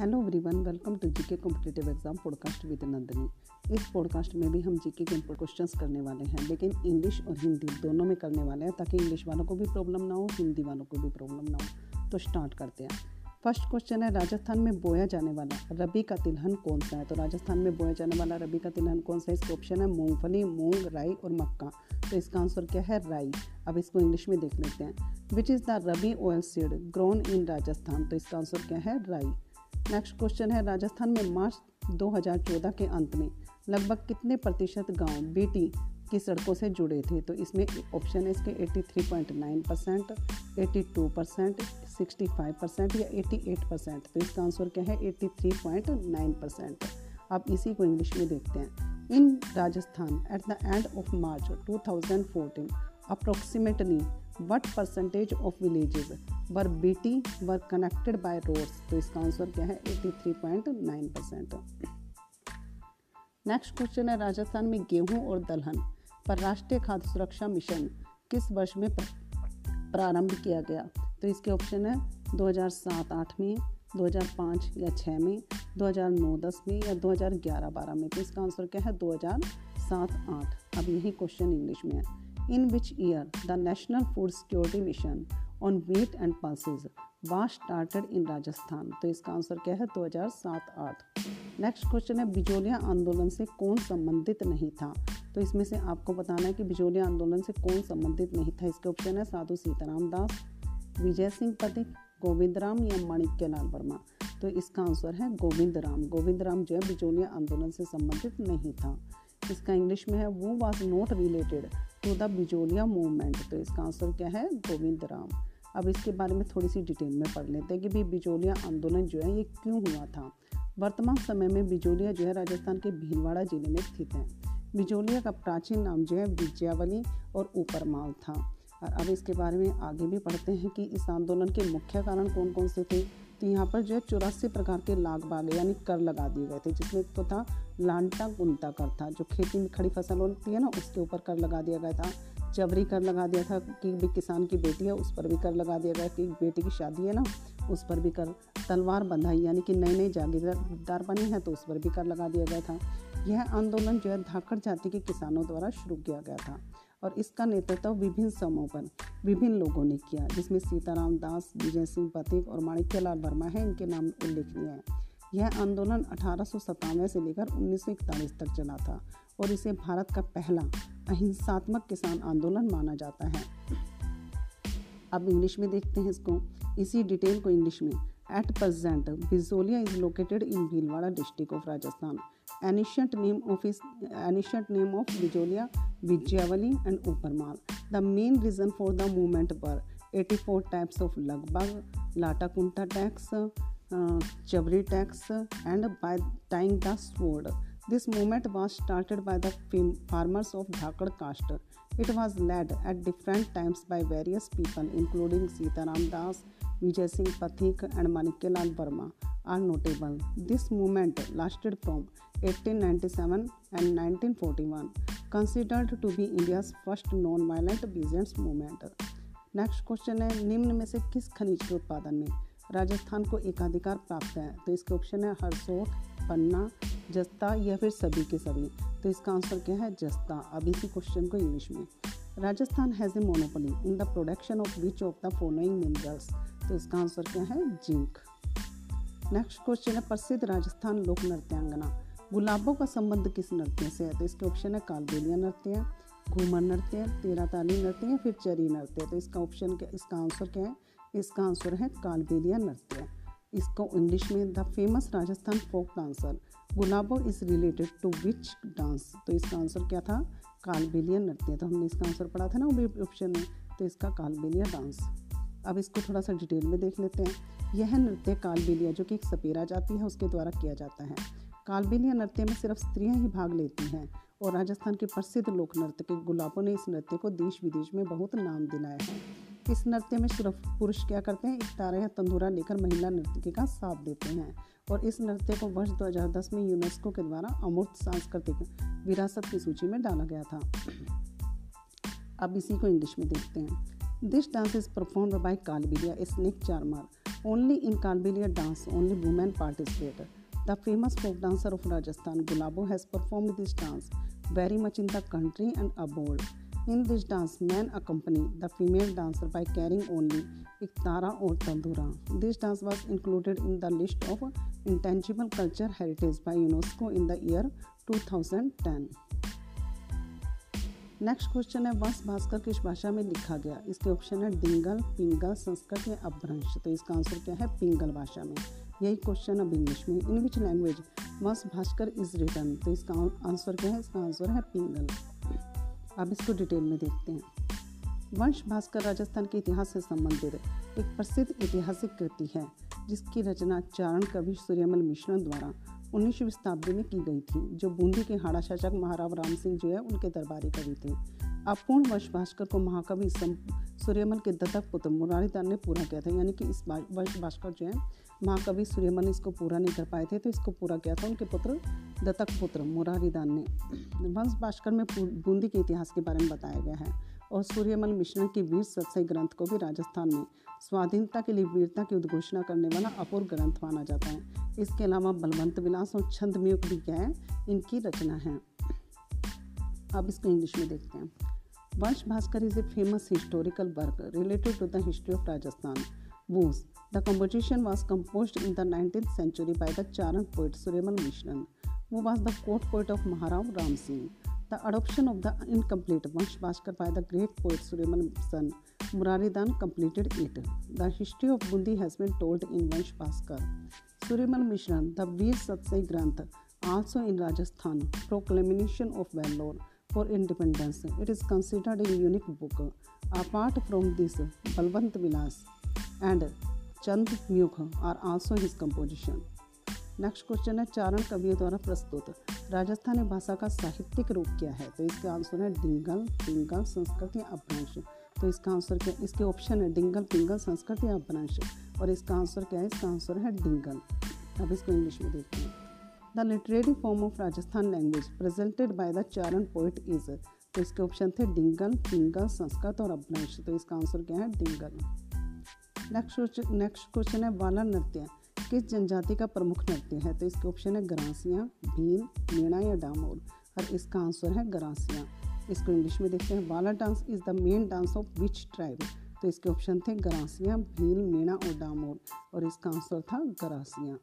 Hello everyone welcome to GK competitive exam podcast with Nandini इस podcast में भी हम जीके के क्वेश्चंस करने वाले हैं, लेकिन इंग्लिश और हिंदी दोनों में करने वाले हैं, ताकि इंग्लिश वालों को भी प्रॉब्लम ना हो हिंदी वालों को भी प्रॉब्लम ना हो। तो स्टार्ट करते हैं। फ़र्स्ट क्वेश्चन है, राजस्थान में बोया जाने वाला रबी का तिलहन कौन सा है? तो राजस्थान में बोया जाने वाला रबी का तिलहन कौन सा है? इसका ऑप्शन है मूंगफली, मूंग, राई और मक्का। तो इसका आंसर क्या है? राई। अब इसको इंग्लिश में देख लेते हैं। Which is the rabi oil seed grown in Rajasthan तो इसका आंसर क्या है? राई। नेक्स्ट क्वेश्चन है, राजस्थान में मार्च 2014 के अंत में लगभग कितने प्रतिशत गाँव बीटी की सड़कों से जुड़े थे? तो इसमें ऑप्शन है इसके 83.9 percent eighty percent sixty percent या 88 परसेंट तो इसका आंसर क्या है? 83.9 परसेंट आप इसी को इंग्लिश में देखते हैं। In Rajasthan at the end of March 2014 approximately what percentage of villages were BT, were connected by roads तो इसका आंसर क्या है? 83.9 परसेंट नेक्स्ट क्वेश्चन है, राजस्थान में गेहूँ और दलहन पर राष्ट्रीय खाद्य सुरक्षा मिशन किस वर्ष में प्रारंभ किया गया? तो इसके ऑप्शन है 2007-8 में 2005 या 6 में 2009-10 में या 2011-12 में? तो इसका आंसर क्या है? 2007-8 अब यही क्वेश्चन इंग्लिश में है। In which year the National Food Security Mission on Wheat and Pulses was started in Rajasthan? तो इसका आंसर क्या है? 2007-8 नेक्स्ट क्वेश्चन है, बिजोलिया आंदोलन से कौन संबंधित नहीं था? तो इसमें से आपको बताना है कि बिजोलिया आंदोलन से कौन संबंधित नहीं था। इसके ऑप्शन है, साधु सीताराम दास, विजय सिंह पथिक गोविंद राम या माणिक्य लाल वर्मा। तो इसका आंसर है गोविंद राम गोविंद राम जो है, बिजोलिया आंदोलन से संबंधित नहीं था। इसका इंग्लिश में है वो was not related to the Bijolia movement तो इसका आंसर क्या है? गोविंद राम। अब इसके बारे में थोड़ी सी डिटेल में पढ़ लेते हैं कि भाई बिजोलिया आंदोलन जो है, ये क्यों हुआ था? वर्तमान समय में बिजोलिया जो है, राजस्थान के भीलवाड़ा ज़िले में स्थित है। बिजोलिया का प्राचीन नाम जो है, विजयावली और ऊपरमाल था। और अब इसके बारे में आगे भी पढ़ते हैं कि इस आंदोलन के मुख्य कारण कौन कौन से थे? तो यहाँ पर जो है चौरासी प्रकार के लाग बाग यानी कर लगा दिए गए थे, जिसमें एक तो था लांटा गुंता कर था, जो खेती में खड़ी फ़सल होती है ना, उसके ऊपर कर लगा दिया गया था। चवरी कर लगा दिया था कि भी किसान की बेटी है, उस पर भी कर लगा दिया गया कि बेटी की शादी है ना, उस पर भी कर, तलवार बंधाई, यानी कि नई नई जागीरदार बनी है तो उस पर भी कर लगा दिया गया था। यह आंदोलन जो है धाकड़ जाति के किसानों द्वारा शुरू किया गया था। और इसका नेतृत्व विभिन्न समूहों पर, विभिन्न लोगों ने किया, जिसमें सीताराम दास, विजय सिंह पथिक और माणिक्यलाल वर्मा है। इनके नाम उल्लेखनीय है। यह आंदोलन अठारह सौ सत्तानवे से लेकर उन्नीस सौ इकतालीस तक चला था और इसे भारत का पहला अहिंसात्मक किसान आंदोलन माना जाता है। अब इंग्लिश में देखते हैं इसको। इसी डिटेल को इंग्लिश में। At present Bijolia is located in Bhilwara district of Rajasthan ancient name of is ancient name of Bijolia Vijayavali and Uparmal the main reason for the movement पर 84 टाइप्स ऑफ़ लगभग lata kunta tax chabri tax and by tying the sword This movement was started by the farmers of Dhakad caste. It was led at different times by various people, including Sitaram Das, Vijay Singh Pathik, and Manikyalal Verma, are notable. This movement lasted from 1897 and 1941. Considered to be India's first non violent business movement next question है निम्न में से किस खनिज के उत्पादन में राजस्थान को एकाधिकार प्राप्त है तो इसके ऑप्शन है हरसोट पन्ना जस्ता या फिर सभी के सभी। तो इसका आंसर क्या है? जस्ता। अब इसी क्वेश्चन को इंग्लिश में। Rajasthan has a monopoly in the production of which of the following minerals तो इसका आंसर क्या है? जिंक। नेक्स्ट क्वेश्चन है, प्रसिद्ध राजस्थान लोक नृत्यांगना गुलाबों का संबंध किस नृत्य से है? तो इसके ऑप्शन है, कालबेलिया नृत्य घूमर नृत्य तेरा ताली नृत्य फिर चरी नृत्य तो इसका ऑप्शन क्या, इसका आंसर क्या है? इसका आंसर है, कालबेलिया नृत्य इसको इंग्लिश में the famous Rajasthan folk dancer. Gulabo is related to which dance? तो इसका आंसर क्या था? कालबेलिया नृत्य। तो हमने इसका आंसर पढ़ा था ना वो ऑप्शन में तो इसका कालबेलिया डांस। अब इसको थोड़ा सा डिटेल में देख लेते हैं। यह नृत्य कालबेलिया, जो कि एक सपेरा जाती है, उसके द्वारा किया जाता है। कालबेलिया नृत्य में सिर्फ़ स्त्रियाँ ही भाग लेती हैं, और राजस्थान के प्रसिद्ध लोक नृत्य के गुलाबों ने इस नृत्य को देश विदेश में बहुत नाम दिलाया है। इस नृत्य में सिर्फ़ पुरुष क्या करते हैं? एक तारा या तंदूरा लेकर महिला नृत्य का साथ देते हैं। और इस नृत्य को वर्ष 2010 में यूनेस्को के द्वारा अमूर्त सांस्कृतिक विरासत की सूची में डाला गया था। अब इसी को इंग्लिश में देखते हैं। This dance is perform by Kalbelia snake charmer only in Kalbelia dance only women participate the famous folk dancer of Rajasthan Gulabo has perform this dance very much in the country and abroad in this dance men accompany the female dancer by carrying only ektara और tandura this dance was included in the list of intangible culture heritage by UNESCO in the year two thousand ten next question है वंश भास्कर किस भाषा में लिखा गया? इसके option है डिंगल पिंगल संस्कृत या अभ्रंश तो इसका आंसर क्या है? पिंगल भाषा में। यही क्वेश्चन अब इंग्लिश में। In which language Vansh Bhaskar is return तो इसका आंसर क्या है? इसका आंसर है पिंगल अब इसको डिटेल में देखते हैं। वंश भास्कर राजस्थान के इतिहास से संबंधित एक प्रसिद्ध ऐतिहासिक कृति है, जिसकी रचना चारण कवि सूर्यमल मिश्रण द्वारा उन्नीसवीं शताब्दी में की गई थी, जो बूंदी के हाड़ा शासक महाराव राम सिंह जो है उनके दरबारी कवि थे। अपूर्ण वर्ष भास्कर को महाकवि सूर्यमल के दत्तक पुत्र मुरारीदान ने पूरा किया था, यानी कि इस वर्ष भास्कर जो है, महाकवि सूर्यमल इसको पूरा नहीं कर पाए थे तो इसको पूरा किया था उनके पुत्र दत्तक पुत्र मुरारीदान ने वंश भास्कर में बूंदी के इतिहास के बारे में बताया गया है। और सूर्यमल मिश्रण के वीर सत्सई ग्रंथ को भी राजस्थान में स्वाधीनता के लिए वीरता की उद्घोषणा करने वाला अपूर्व ग्रंथ माना जाता है। इसके अलावा बलवंत विलास और छंदमयुग भी क्या है इनकी रचना है। अब इसको इंग्लिश में देखते हैं। Vansh Bhaskar is a famous historical work related to the history of Rajasthan whose the composition was compose in the nineteen century by the Charan poet Suryamal Mishran who was the court poet of Maharao Ram Singh the adoption of the incomplete Vansh Bhaskar by the great poet Suryamal son Muraridan completed it the history of Bundi has been told in Vansh Bhaskar Suryamal Mishran the Veer Satsai granth also in Rajasthan proclamation of Vellore for independence it is considered in unique book apart from this Balwant Vilas and Chand Mayukh are also his composition next question है, चारण कवियों द्वारा प्रस्तुत। राजस्थानी भाषा का साहित्यिक रूप क्या है? तो इसका आंसर है डिंगल, पिंगल संस्कृत या अपभ्रंश। तो इसका आंसर क्या, इसके ऑप्शन है डिंगल, पिंगल संस्कृत या अपभ्रंश। और इसका आंसर क्या है? इसका आंसर है डिंगल। अब इसको इंग्लिश में देखते हैं। The literary form of Rajasthan language presented by the Charan poet is तो इसके ऑप्शन थे डिंगल, पिंगल संस्कृत और अपभ्रंश। तो इसका आंसर क्या है? Dingal. Next question next question है वाला नृत्य किस जनजाति का प्रमुख नृत्य है तो इसके ऑप्शन है गरासियाँ भील मीणा या डामोर। और इसका आंसर है गरासियाँ। इसको इंग्लिश में देखते हैं, Walar dance is the main dance of which tribe तो इसके ऑप्शन थे गरासियाँ भील मीणा और डामोर। और इसका आंसर था गरासियाँ।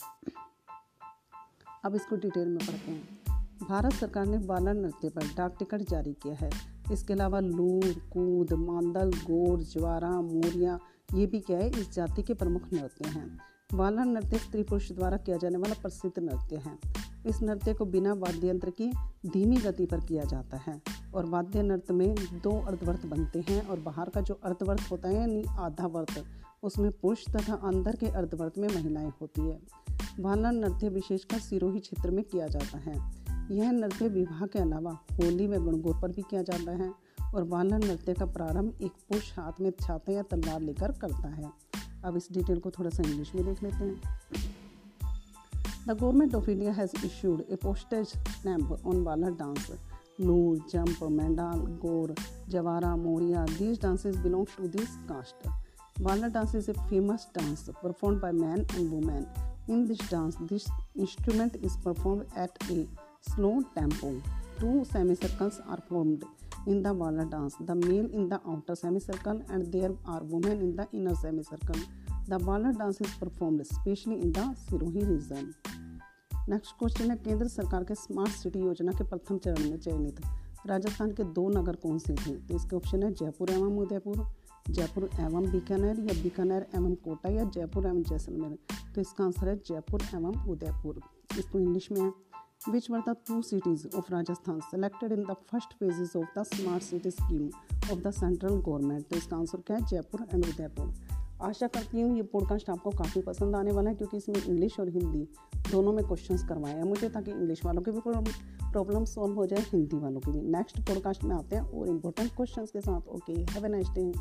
अब इसको डिटेल में पढ़ते हैं। भारत सरकार ने वाला नृत्य पर डाक टिकट जारी किया है। इसके अलावा लूर, कूद, मांदल, गोर, ज्वारा, मोरिया, ये भी क्या है, इस जाति के प्रमुख नृत्य हैं। वाला नृत्य स्त्री पुरुष द्वारा किया जाने वाला प्रसिद्ध नृत्य है। इस नृत्य को बिना वाद्य यंत्र की धीमी गति पर किया जाता है और वाद्य नृत्य में दो अर्धवर्त बनते हैं और बाहर का जो अर्धवर्त होता है, यानी आधा वर्त, उसमें पुरुष तथा अंदर के अर्धवर्त में महिलाएँ होती है। वाला नृत्य विशेषकर सिरोही क्षेत्र में किया जाता है। यह नृत्य विवाह के अलावा होली व गणगौर पर भी किया जाता है और वाला नृत्य का प्रारंभ एक पुरुष हाथ में छाता या तलवार लेकर करता है। अब इस डिटेल को थोड़ा सा इंग्लिश में देख लेते हैं। The government of India has issued a postage stamp on Wala dance Noor jump Mandal Gaur Jawara Moriya these dances belong to this caste Wala dance is a famous dance perform by man and women in this dance this instrument is perform at a slow tempo two semi circles are formed in the Wala dance, the male in the outer semicircle and there are women in the inner semicircle. The Wala dance is performed especially in the Sirohi region. Next question है केंद्र सरकार के smart city योजना के प्रथम चरण में चयनित। राजस्थान के दो नगर कौन से थे? तो इसके ऑप्शन है जयपुर एवं उदयपुर। जयपुर एवं बीकानेर या बीकानेर एवं कोटा या जयपुर एवं जैसलमेर। तो इसका आंसर है जयपुर एवं उदयपुर। इसको इंग्लिश में है। Which were the two cities of Rajasthan, selected in the first phases of the smart city scheme of the central government. तो इसका आंसर क्या है? जयपुर एंड उदयपुर। आशा करती हूँ ये पॉडकास्ट आपको काफ़ी पसंद आने वाला है, क्योंकि इसमें इंग्लिश और हिंदी दोनों में क्वेश्चंस करवाए हैं मुझे, ताकि इंग्लिश वालों के भी प्रॉब्लम सॉल्व हो जाए हिंदी वालों के भी। नेक्स्ट पॉडकास्ट में आते हैं और इम्पोर्टेंट क्वेश्चंस के साथ। Okay have a nice day